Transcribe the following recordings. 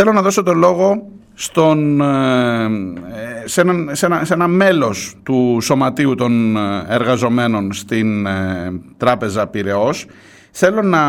Θέλω να δώσω το λόγο στον, ε, σε, ένα, σε, ένα, σε ένα μέλος του Σωματείου των Εργαζομένων στην Τράπεζα Πυραιός. Θέλω να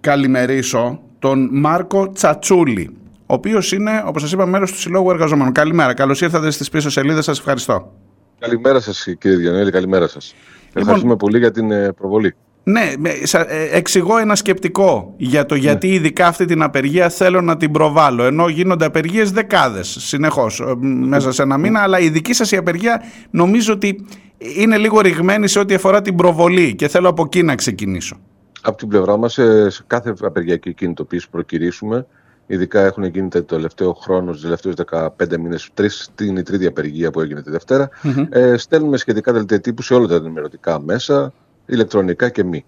καλημερίσω τον Μάρκο Τσατσούλη, ο οποίος είναι, όπως σας είπα, μέλος του Συλλόγου Εργαζομένων. Καλημέρα, καλώς ήρθατε στις πίσω σελίδες, σας ευχαριστώ. Καλημέρα σας κύριε Διανέλη, καλημέρα σας. Λοιπόν, Ευχαριστούμε πολύ για την προβολή. Ναι, ε, εξηγώ ένα σκεπτικό για το γιατί ναι. ειδικά αυτή την απεργία θέλω να την προβάλλω. Ενώ γίνονται απεργίες δεκάδες συνεχώς ε, μέσα σε ένα μήνα, αλλά η δική σας η απεργία νομίζω ότι είναι λίγο ρηγμένη σε ό,τι αφορά την προβολή και θέλω από εκεί να ξεκινήσω. Από την πλευρά μας, σε κάθε απεργιακή κινητοποίηση που προκυρήσουμε, ειδικά έχουν γίνει το τελευταίο χρόνο, τους τελευταίους 15 μήνες, την η τρίτη απεργία που έγινε τη Δευτέρα, ε, στέλνουμε σχετικά δελτία σε όλα τα ενημερωτικά μέσα, ηλεκτρονικά και μη.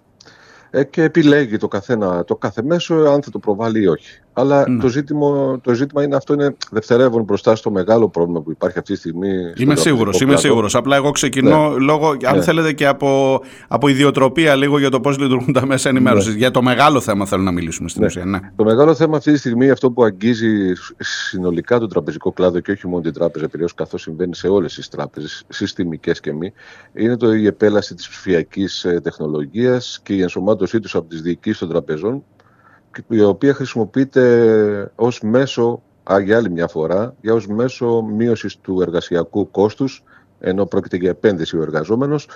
Ε, και επιλέγει το, καθένα, το κάθε μέσο αν θα το προβάλλει ή όχι. Αλλά ναι. το, ζήτημα, το ζήτημα είναι αυτό είναι δευτερεύον μπροστά στο μεγάλο πρόβλημα που υπάρχει αυτή τη στιγμή. Είμαι σίγουρος, είμαι σίγουρος. Απλά εγώ ξεκινώ ναι. λόγω, αν ναι. θέλετε, και από, από ιδιοτροπία λίγο για το πώς λειτουργούν τα μέσα ενημέρωσης. Ναι. Για το μεγάλο θέμα θέλω να μιλήσουμε στην ουσία. Ναι. Το μεγάλο θέμα αυτή τη στιγμή, αυτό που αγγίζει συνολικά τον τραπεζικό κλάδο και όχι μόνο την τράπεζα κυρίως, καθώς συμβαίνει σε όλες τις τράπεζες, συστημικές και μη, είναι το, η επέλαση της ψηφιακής ε, τεχνολογίας και η ενσωμάτωσή τους από τις διοικήσεις των τραπεζών η οποία χρησιμοποιείται ως μέσο, για άλλη μια φορά, για ως μέσο μείωσης του εργασιακού κόστους, ενώ πρόκειται για επένδυση ο εργαζόμενος,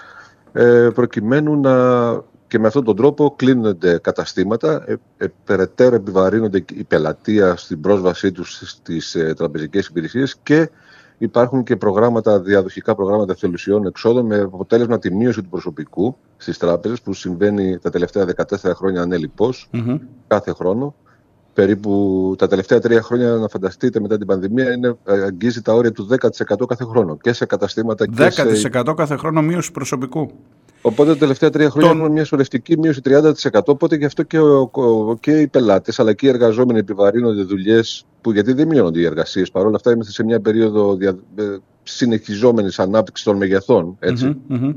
ε, προκειμένου να και με αυτόν τον τρόπο κλείνονται καταστήματα, ε, ε, περαιτέρω επιβαρύνονται η πελατεία στην πρόσβασή τους στις ε, τραπεζικές υπηρεσίες και υπάρχουν και προγράμματα, διαδοχικά προγράμματα ευθελουσιών εξόδων με αποτέλεσμα τη μείωση του προσωπικού στις τράπεζες που συμβαίνει τα τελευταία 14 χρόνια κάθε χρόνο. Περίπου τα τελευταία τρία χρόνια, να φανταστείτε, μετά την πανδημία, είναι, ε, αγγίζει τα όρια του 10% κάθε χρόνο και σε καταστήματα 10% και σε... κάθε χρόνο μείωση προσωπικού. Οπότε τα τελευταία τρία χρόνια Τον... έχουμε μια σωρευτική μείωση 30%. Οπότε γι' αυτό και, ο, και οι πελάτες αλλά και οι εργαζόμενοι επιβαρύνονται δουλειές που γιατί δεν μειώνονται οι εργασίες. Παρ' όλα αυτά είμαστε σε μια περίοδο δια, ε, συνεχιζόμενης ανάπτυξης των μεγεθών, έτσι, mm-hmm,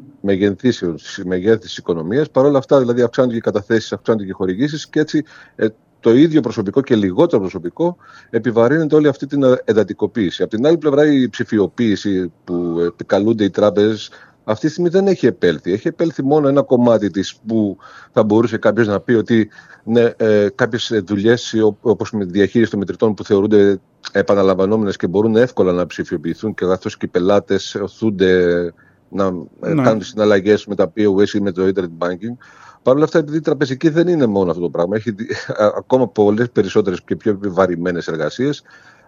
μεγέθυνσης οικονομίας. Παρ' όλα αυτά δηλαδή αυξάνονται και οι καταθέσεις, αυξάνονται και οι χορηγήσεις και έτσι ε, το ίδιο προσωπικό και λιγότερο προσωπικό επιβαρύνεται όλη αυτή την εντατικοποίηση. Από την άλλη πλευρά η ψηφιοποίηση που επικαλούνται οι τράπεζες αυτή τη στιγμή δεν έχει επέλθει. Έχει επέλθει μόνο ένα κομμάτι της που θα μπορούσε κάποιος να πει ότι ναι, ε, κάποιες δουλειές όπως με τη διαχείριση των μετρητών που θεωρούνται επαναλαμβανόμενες και μπορούν εύκολα να ψηφιοποιηθούν και καθώς και οι πελάτες οθούνται να ε, ναι. κάνουν συναλλαγές με τα POS ή με το Internet Banking. Παρ' όλα αυτά, επειδή η τραπεζική δεν είναι μόνο αυτό το πράγμα, έχει ακόμα πολλές περισσότερες και πιο επιβαρημένες εργασίες,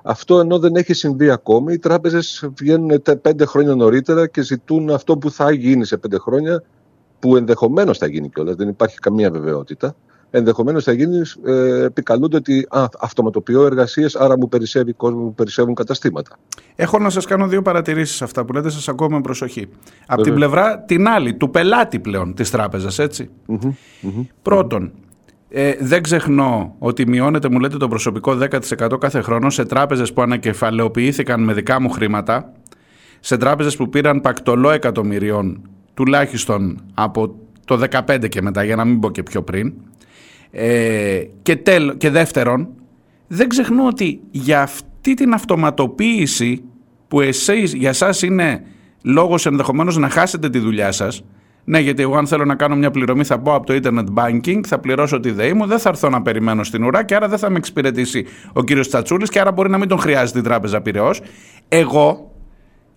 αυτό ενώ δεν έχει συμβεί ακόμη, οι τράπεζες βγαίνουν πέντε χρόνια νωρίτερα και ζητούν αυτό που θα γίνει σε πέντε χρόνια, που ενδεχομένως θα γίνει κιόλας, δεν υπάρχει καμία βεβαιότητα. Ενδεχομένως θα γίνει, ε, επικαλούνται ότι α, αυτοματοποιώ εργασίες, άρα μου περισσεύει κόσμος, μου περισσεύουν καταστήματα. Έχω να σας κάνω δύο παρατηρήσεις αυτά που λέτε, σας ακούω με προσοχή. Από την πλευρά την άλλη, του πελάτη πλέον της τράπεζας, έτσι. Πρώτον, ε, δεν ξεχνώ ότι μειώνεται, μου λέτε, το προσωπικό 10% κάθε χρόνο σε τράπεζες που ανακεφαλαιοποιήθηκαν με δικά μου χρήματα, σε τράπεζες που πήραν πακτολό εκατομμυρίων, τουλάχιστον από το 15 και μετά, για να μην πω και πιο πριν. Ε, και, τέλ, και δεύτερον, δεν ξεχνώ ότι για αυτή την αυτοματοποίηση που εσείς, για σας είναι λόγος ενδεχομένως να χάσετε τη δουλειά σας, ναι, γιατί εγώ αν θέλω να κάνω μια πληρωμή θα μπω από το internet banking, θα πληρώσω τη ΔΕΗ μου, δεν θα έρθω να περιμένω στην ουρά και άρα δεν θα με εξυπηρετήσει ο κύριος Τσατσούλης και άρα μπορεί να μην τον χρειάζεται η τράπεζα Πυραιός. Εγώ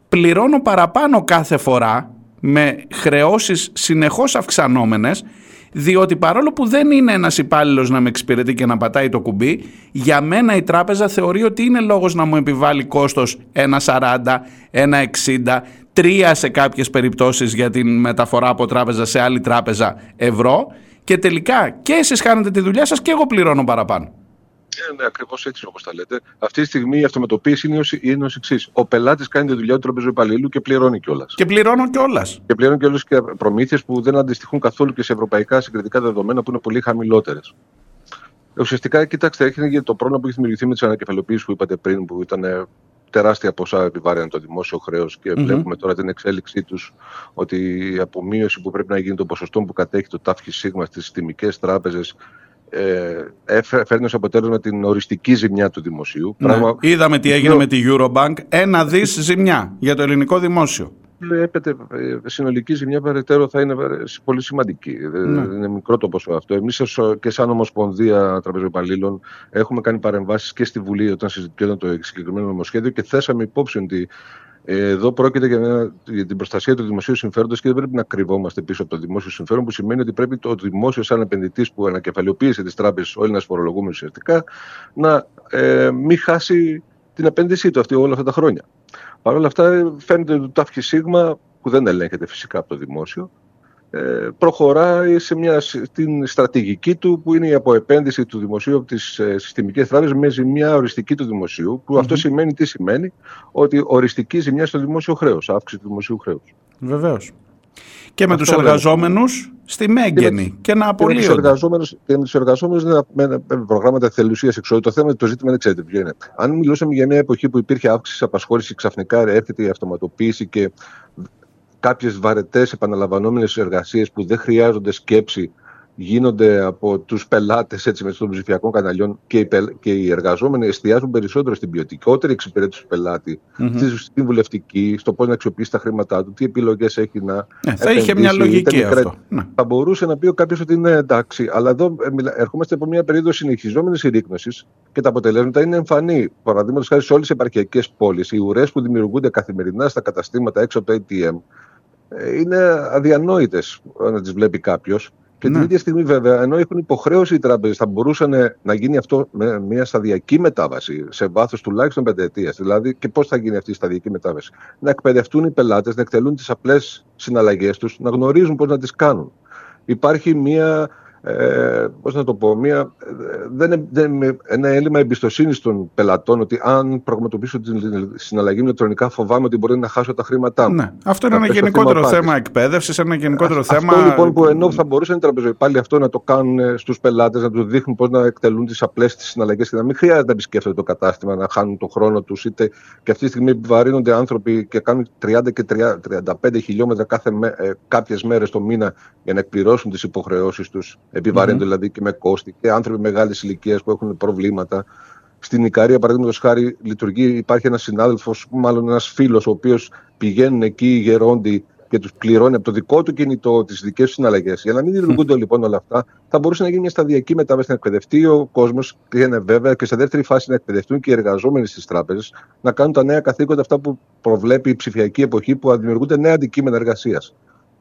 πληρώνω παραπάνω κάθε φορά με χρεώσεις συνεχώς αυξανόμενες διότι παρόλο που δεν είναι ένας υπάλληλος να με εξυπηρετεί και να πατάει το κουμπί, για μένα η τράπεζα θεωρεί ότι είναι λόγος να μου επιβάλλει κόστος 1,40, 1,60, τρία σε κάποιες περιπτώσεις για την μεταφορά από τράπεζα σε άλλη τράπεζα ευρώ και τελικά και εσείς χάνετε τη δουλειά σας και εγώ πληρώνω παραπάνω. Ε, ναι, ακριβώς έτσι όπως τα λέτε. Αυτή τη στιγμή η αυτομετωπίση είναι ω εξής. Ο πελάτης κάνει τη δουλειά του τραπεζικού υπαλλήλου και πληρώνει κιόλας. Και πληρώνω κιόλας. Και πληρώνει κιόλας και προμήθειες που δεν αντιστοιχούν καθόλου και σε ευρωπαϊκά συγκριτικά δεδομένα που είναι πολύ χαμηλότερες. Ουσιαστικά, κοιτάξτε, έχει το πρόβλημα που έχει δημιουργηθεί με τις ανακεφαλαιοποιήσει που είπατε πριν, που ήταν τεράστια ποσά επιβάρυναν το δημόσιο χρέος και mm-hmm. βλέπουμε τώρα την εξέλιξή τους ότι η απομείωση που πρέπει να γίνει των ποσοστών που κατέχει το ΤΑΦΚΙ ΣΥΓΜΑ στις τιμικές τράπεζες ε, φέρνει ως αποτέλεσμα την οριστική ζημιά του δημοσίου. Ναι. Πράγμα... Είδαμε τι έγινε με τη Eurobank. Ένα δις ζημιά για το ελληνικό δημόσιο. Βλέπετε, συνολική ζημιά περαιτέρω θα είναι πολύ σημαντική. Ναι. Είναι μικρό το ποσό αυτό. Εμείς και σαν Ομοσπονδία Τραπεζοπαλλήλων έχουμε κάνει παρεμβάσεις και στη Βουλή όταν συζητιόταν το συγκεκριμένο νομοσχέδιο και θέσαμε υπόψη ότι εδώ πρόκειται για, για την προστασία του δημοσίου συμφέροντος και δεν πρέπει να κρυβόμαστε πίσω από το δημόσιο συμφέρον, που σημαίνει ότι πρέπει το δημόσιο, σαν επενδυτής που ανακεφαλαιοποίησε τις τράπεζες, ο Έλληνας φορολογούμενος ουσιαστικά, να ε, μην χάσει την επένδυσή του αυτή όλα αυτά τα χρόνια. Παρ' όλα αυτά, φαίνεται ότι το ΤΑΦΚΙ που δεν ελέγχεται φυσικά από το δημόσιο, ε, προχωράει σε μια, στην στρατηγική του που είναι η αποεπένδυση του δημοσίου από τις ε, συστημικές τράπεζες με ζημιά οριστική του δημοσίου που αυτό σημαίνει τι σημαίνει ότι οριστική ζημιά στο δημόσιο χρέος, αύξηση του δημοσίου χρέους. Βεβαίως. Και με τους εργαζόμενους στη Μέγγενη και, να απολύονται. Και με τους εργαζόμενους, με, προγράμματα θελουσίας εξόδου. Το θέμα, το ζήτημα δεν ξέρετε ποιο είναι. Αν μιλούσαμε για μια εποχή που υπήρχε αύξηση απασχόλησης, ξαφνικά έρχεται η αυτοματοποίηση και κάποιες βαρετές επαναλαμβανόμενες εργασίες που δεν χρειάζονται σκέψη γίνονται από τους πελάτες έτσι, με των ψηφιακών καναλιών και οι, και οι εργαζόμενοι εστιάζουν περισσότερο στην ποιοτικότερη εξυπηρέτηση του πελάτη, mm-hmm. στη συμβουλευτική, στο πώς να αξιοποιήσει τα χρήματά του, τι επιλογές έχει να ναι, Θα είχε μια λογική αυτό. Ναι. Θα μπορούσε να πει ο κάποιος ότι είναι εντάξει, αλλά εδώ ε, ερχόμαστε από μια περίοδο συνεχιζόμενης συρρήκνωσης και τα αποτελέσματα είναι εμφανή. Παραδείγματος χάρη σε όλες τις επαρχιακές πόλεις, οι ουρές που δημιουργούνται καθημερινά στα καταστήματα έξω από το ATM ε, είναι αδιανόητες να τις βλέπει κάποιος. Και ναι. την ίδια στιγμή, βέβαια, ενώ έχουν υποχρέωση οι τράπεζες, θα μπορούσαν να γίνει αυτό με μια σταδιακή μετάβαση σε βάθος τουλάχιστον πενταετία. Δηλαδή, και πώς θα γίνει αυτή η σταδιακή μετάβαση. Να εκπαιδευτούν οι πελάτες, να εκτελούν τις απλές συναλλαγές τους, να γνωρίζουν πώς να τις κάνουν. Υπάρχει μια ε, πώς να το πω, μια, δεν, δεν, ένα έλλειμμα εμπιστοσύνης των πελατών ότι αν πραγματοποιήσω την συναλλαγή ηλεκτρονικά φοβάμαι ότι μπορεί να χάσω τα χρήματά μου. Ναι. Αυτό είναι ένα γενικότερο θέμα εκπαίδευσης, ένα γενικότερο αυτό θέμα. Αυτό λοιπόν που ενώ θα μπορούσαν οι τραπεζοϊπάλληλοι αυτό να το κάνουν στους πελάτες, να τους δείχνουν πώς να εκτελούν τις απλές τις συναλλαγές και να μην χρειάζεται να επισκέφτονται το κατάστημα, να χάνουν τον χρόνο τους, είτε και αυτή τη στιγμή επιβαρύνονται άνθρωποι και κάνουν 30 και 35 χιλιόμετρα κάθε, ε, κάποιες μέρες το μήνα για να εκπληρώσουν τις υποχρεώσεις τους επιβαρύνονται mm-hmm. δηλαδή και με κόστη και άνθρωποι μεγάλης ηλικίας που έχουν προβλήματα. Στην Ικαρία, παραδείγματος χάρη, λειτουργεί, υπάρχει ένας συνάδελφος, μάλλον ένας φίλος, ο οποίος πηγαίνουν εκεί οι γερόντοι και τους πληρώνει από το δικό του κινητό τις δικές τους συναλλαγές. Για να μην δημιουργούνται mm. λοιπόν όλα αυτά, θα μπορούσε να γίνει μια σταδιακή μετάβαση να εκπαιδευτεί ο κόσμος και είναι βέβαια και σε δεύτερη φάση να εκπαιδευτούν και οι εργαζόμενοι στις τράπεζες να κάνουν τα νέα καθήκοντα αυτά που προβλέπει η ψηφιακή εποχή που δημιουργούνται νέα αντικείμενα εργασίας.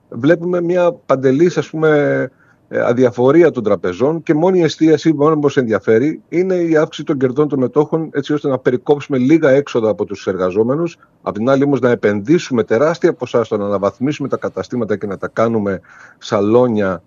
Βλέπουμε μια παντελής, ας πούμε, ε, αδιαφορία των τραπεζών και μόνη η εστίαση που μόνο μας ενδιαφέρει είναι η αύξηση των κερδών των μετόχων έτσι ώστε να περικόψουμε λίγα έξοδα από τους εργαζόμενους. Απ' την άλλη όμως να επενδύσουμε τεράστια ποσά στο να αναβαθμίσουμε τα καταστήματα και να τα κάνουμε σαλόνια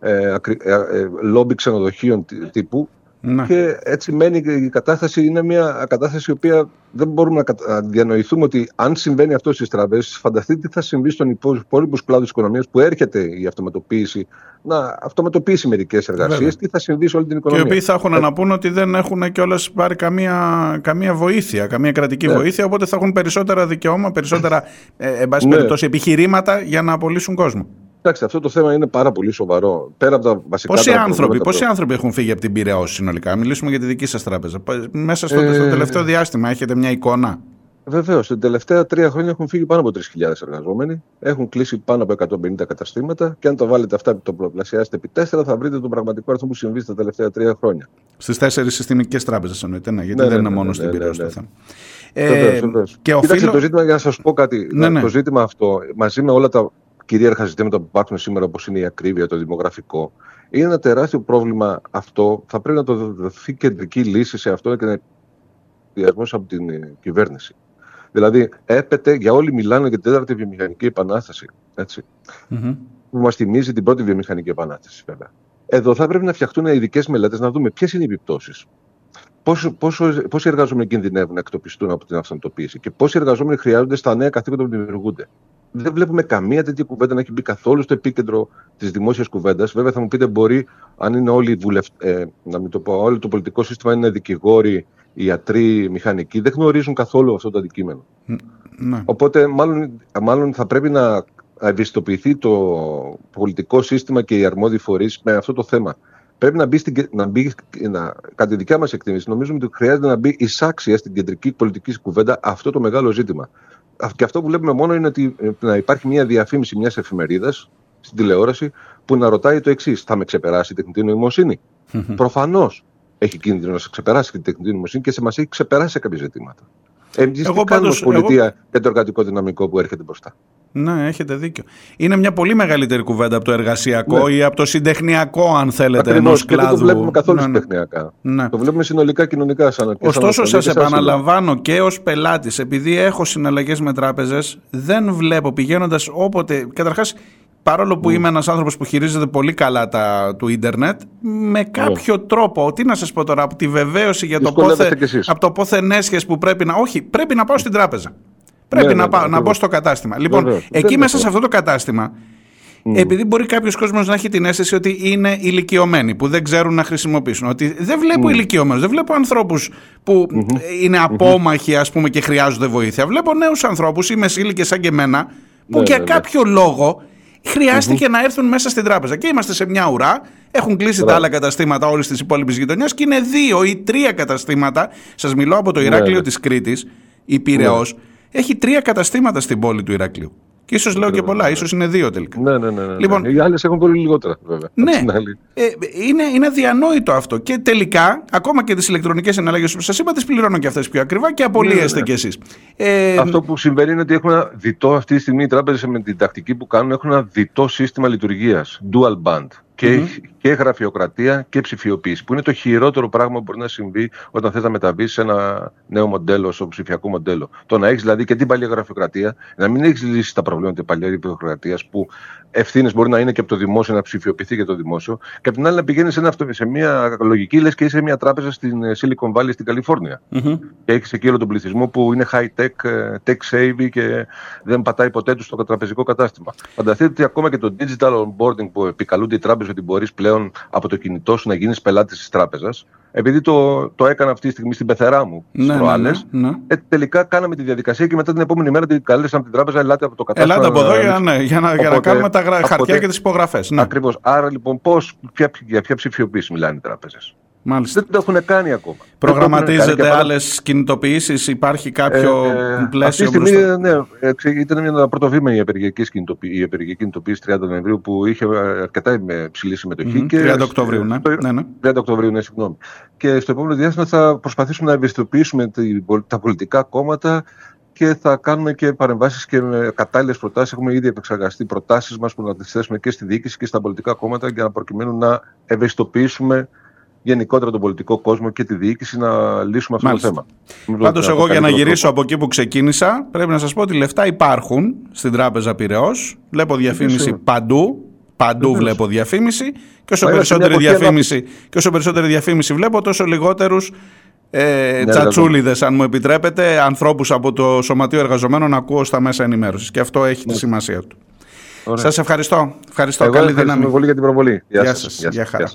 ε, ε, λόμπι ξενοδοχείων τύπου ναι. Και έτσι μένει η κατάσταση είναι μια κατάσταση η οποία δεν μπορούμε να διανοηθούμε ότι αν συμβαίνει αυτό στις τραπέζε, φανταστείτε τι θα συμβεί στον υπόλοιπου κλάδου της οικονομίας που έρχεται η αυτοματοποίηση να αυτοματοποιήσει μερικές εργασίες, τι θα συμβεί σε όλη την οικονομία. Και οι οποίοι θα έχουν ε... να πούν ότι δεν έχουν κιόλας πάρει καμία, καμία βοήθεια, καμία κρατική ναι. βοήθεια, οπότε θα έχουν περισσότερα δικαιώματα, περισσότερα ε, ναι. επιχειρήματα για να απολύσουν κόσμο. Εντάξει, αυτό το θέμα είναι πάρα πολύ σοβαρό. Πέρα από τα βασικά. Πόσοι, άνθρωποι, πόσοι άνθρωποι έχουν φύγει από την Πυραιό συνολικά, μιλήσουμε για τη δική σας τράπεζα. Μέσα στο, ε... στο τελευταίο διάστημα έχετε μια εικόνα. Βεβαίως, τα τελευταία τρία χρόνια έχουν φύγει πάνω από 3.000 εργαζόμενοι. Έχουν κλείσει πάνω από 150 καταστήματα. Και αν το βάλετε αυτά, το προπλασιάσετε επί 4, θα βρείτε τον πραγματικό αριθμό που συμβεί στα τελευταία τρία χρόνια. Στις τέσσερις συστημικές τράπεζες εννοείται, ναι, γιατί ναι, δεν ναι, είναι ναι, μόνος ναι, στην Πυραιό το θέμα. Ε, και οφείλω... το ζήτημα, για να σας πω κάτι, το ζήτημα αυτό, μαζί με όλα τα κυρίαρχα ζητήματα που υπάρχουν σήμερα, όπως είναι η ακρίβεια, το δημογραφικό, είναι ένα τεράστιο πρόβλημα αυτό. Θα πρέπει να το δοθεί κεντρική λύση σε αυτό και να από την ε, κυβέρνηση. Δηλαδή, έπεται, για όλοι μιλάνε για την τέταρτη βιομηχανική επανάσταση. Έτσι, mm-hmm. Που μας θυμίζει την πρώτη βιομηχανική επανάσταση, βέβαια. Εδώ θα πρέπει να φτιαχτούν ειδικέ μελέτες να δούμε ποιες είναι οι επιπτώσεις. Πόσο, πόσο, πόσοι εργαζόμενοι κινδυνεύουν να εκτοπιστούν από την αυτοματοποίηση και πόσοι εργαζόμενοι χρειάζονται στα νέα καθήκοντα που δημιουργούνται δεν βλέπουμε καμία τέτοια κουβέντα να έχει μπει καθόλου στο επίκεντρο της δημόσιας κουβέντας. Βέβαια, θα μου πείτε, μπορεί, αν είναι όλοι οι βουλευτέ, ε, να μην το πω, όλο το πολιτικό σύστημα είναι δικηγόροι, ιατροί, μηχανικοί, δεν γνωρίζουν καθόλου αυτό το αντικείμενο. Ναι. Οπότε, μάλλον, μάλλον θα πρέπει να ευαισθητοποιηθεί το πολιτικό σύστημα και οι αρμόδιοι φορείς με αυτό το θέμα. Πρέπει να μπει, στην, να μπει να, κατά τη δικιά μας εκτίμηση, νομίζουμε ότι χρειάζεται να μπει εισάξια στην κεντρική πολιτική κουβέντα αυτό το μεγάλο ζήτημα. Και αυτό που βλέπουμε μόνο είναι ότι ε, να υπάρχει μια διαφήμιση μιας εφημερίδας στην τηλεόραση που να ρωτάει το εξής: Θα με ξεπεράσει η τεχνητή νοημοσύνη; Προφανώς έχει κίνδυνο να σε ξεπεράσει την τεχνητή νοημοσύνη και σε μας έχει ξεπεράσει σε κάποια ζητήματα. Εμείς τι κάνουμε πολιτεία εγώ... για το εργατικό δυναμικό που έρχεται μπροστά; Ναι, έχετε δίκιο. Είναι μια πολύ μεγαλύτερη κουβέντα από το εργασιακό ναι. ή από το συντεχνιακό, αν θέλετε, ενός κλάδου. Δεν το βλέπουμε καθόλου ναι, ναι. συντεχνιακά. Ναι. Το βλέπουμε συνολικά κοινωνικά. Σαν, Ωστόσο, σας επαναλαμβάνω και ως πελάτης, επειδή έχω συναλλαγές με τράπεζες, δεν βλέπω πηγαίνοντας όποτε. Καταρχάς, παρόλο που mm. είμαι ένας άνθρωπος που χειρίζεται πολύ καλά τα, του ίντερνετ, με ναι. κάποιο mm. τρόπο, τι να σας πω τώρα, από τη βεβαίωση για το πόθε, από το πόθε ενέσχες που πρέπει να... Όχι, πρέπει να πάω στην τράπεζα. Πρέπει ναι, να, ναι, πάω, να μπω στο κατάστημα. Λοιπόν, Βέβαια. εκεί μέσα σε αυτό το κατάστημα, Mm. Επειδή μπορεί κάποιος κόσμος να έχει την αίσθηση ότι είναι ηλικιωμένοι, που δεν ξέρουν να χρησιμοποιήσουν. Ότι δεν βλέπω mm. ηλικιωμένους, δεν βλέπω ανθρώπους που mm-hmm. είναι απόμαχοι, ας πούμε, και χρειάζονται βοήθεια. Βλέπω νέους ανθρώπους ή μεσήλικε σαν και εμένα, που για κάποιο λόγο χρειαστηκε να έρθουν μέσα στην τράπεζα. Και είμαστε σε μια ουρά, έχουν κλείσει τα άλλα καταστήματα όλης της υπόλοιπης γειτονιάς και είναι δύο ή τρία καταστήματα. Σας μιλώ από το ναι, Ηράκλειο ναι. της Κρήτης, η Πυραιό, ναι. Έχει τρία καταστήματα στην πόλη του Ηράκλειου. Και ίσως λέω και πολλά, ίσως είναι δύο τελικά. Ναι, ναι, ναι. ναι. Λοιπόν, Οι άλλες έχουν πολύ λιγότερα, βέβαια. Ναι, ε, είναι, είναι αδιανόητο αυτό. Και τελικά, ακόμα και τις ηλεκτρονικές εναλλαγές που σας είπα, τις πληρώνω και αυτές πιο ακριβά και απολύεστε ναι, ναι. κι εσείς. Ε, αυτό που συμβαίνει είναι ότι έχουν ένα διτό αυτή τη στιγμή οι τράπεζες με την τακτική που κάνουν έχουν ένα διτό σύστημα λειτουργίας. Dual band και, mm-hmm. Και γραφειοκρατία και ψηφιοποίηση, που είναι το χειρότερο πράγμα που μπορεί να συμβεί όταν θες να μεταβείς σε ένα νέο μοντέλο, στο ψηφιακό μοντέλο. Το να έχεις δηλαδή και την παλιά γραφειοκρατία, να μην έχεις λύσει τα προβλήματα της παλιάς γραφειοκρατίας, που ευθύνες μπορεί να είναι και από το δημόσιο να ψηφιοποιηθεί και το δημόσιο, και απ' την άλλη να πηγαίνεις σε, σε μια λογική, λες και είσαι μια τράπεζα στην ε, Silicon Valley στην Καλιφόρνια. Mm-hmm. Και έχεις εκεί όλο τον πληθυσμό που είναι high tech, ε, tech savvy και δεν πατάει ποτέ τους στο τραπεζικό κατάστημα. Φανταστείτε ότι ακόμα και το digital onboarding που επικαλούνται οι τράπεζες ότι μπορείς πλέον από το κινητό σου να γίνεις πελάτης της τράπεζας. Επειδή το, το έκανα αυτή τη στιγμή στην πεθερά μου στις ναι, προάλλε, ναι, ναι, ναι. ε, τελικά κάναμε τη διαδικασία και μετά την επόμενη μέρα την καλέσαμε από την τράπεζα, ελάτε από το κατάστημα. Ελάτε από εδώ για, ναι, για, να, για να κάνουμε τα χαρτιά και τις υπογραφές. Ναι. Ακριβώς. Άρα λοιπόν, πώς, ποια, για ποια ψηφιοποίηση μιλάνε οι τράπεζες; Μάλιστα. Δεν το έχουν κάνει ακόμα. Προγραμματίζεται άλλες κινητοποιήσεις, υπάρχει κάποιο ε, ε πλαίσιο αυτή τη στιγμή, Ναι, ε, ήταν μια πρωτοβήμα η απεργιακή κινητοποίηση 30 Νοεμβρίου που είχε αρκετά ψηλή συμμετοχή. Mm-hmm. Και 30 Οκτωβρίου, ναι. ναι, ναι. 30 Οκτωβρίου, ναι, συγγνώμη. Και στο επόμενο διάστημα θα προσπαθήσουμε να ευαισθητοποιήσουμε τα πολιτικά κόμματα και θα κάνουμε και παρεμβάσεις και με κατάλληλες προτάσεις. Έχουμε ήδη επεξεργαστεί προτάσεις μας που να τις θέσουμε και στη διοίκηση και στα πολιτικά κόμματα για να προκειμένου να ευαισθητοποιήσουμε γενικότερα τον πολιτικό κόσμο και τη διοίκηση να λύσουμε αυτό Μάλιστα. το θέμα. Πάντως, εγώ για να γυρίσω από εκεί που ξεκίνησα, πρέπει να σας πω ότι λεφτά υπάρχουν στην τράπεζα Πυραιός. Βλέπω διαφήμιση παντού. Παντού βλέπω διαφήμιση. Και όσο, περισσότερη διαφήμιση, και όσο περισσότερη διαφήμιση βλέπω, τόσο λιγότερους ε, ναι, τσατσούλιδες, αν μου επιτρέπετε, ανθρώπους από το Σωματείο Εργαζομένων να ακούω στα μέσα ενημέρωσης. Και αυτό έχει τη ναι. σημασία του. Σας ευχαριστώ. Ευχαριστώ. Εγώ Καλή δύναμη. πολύ για την προβολή. Γεια, Γεια σας. Γεια χαρά.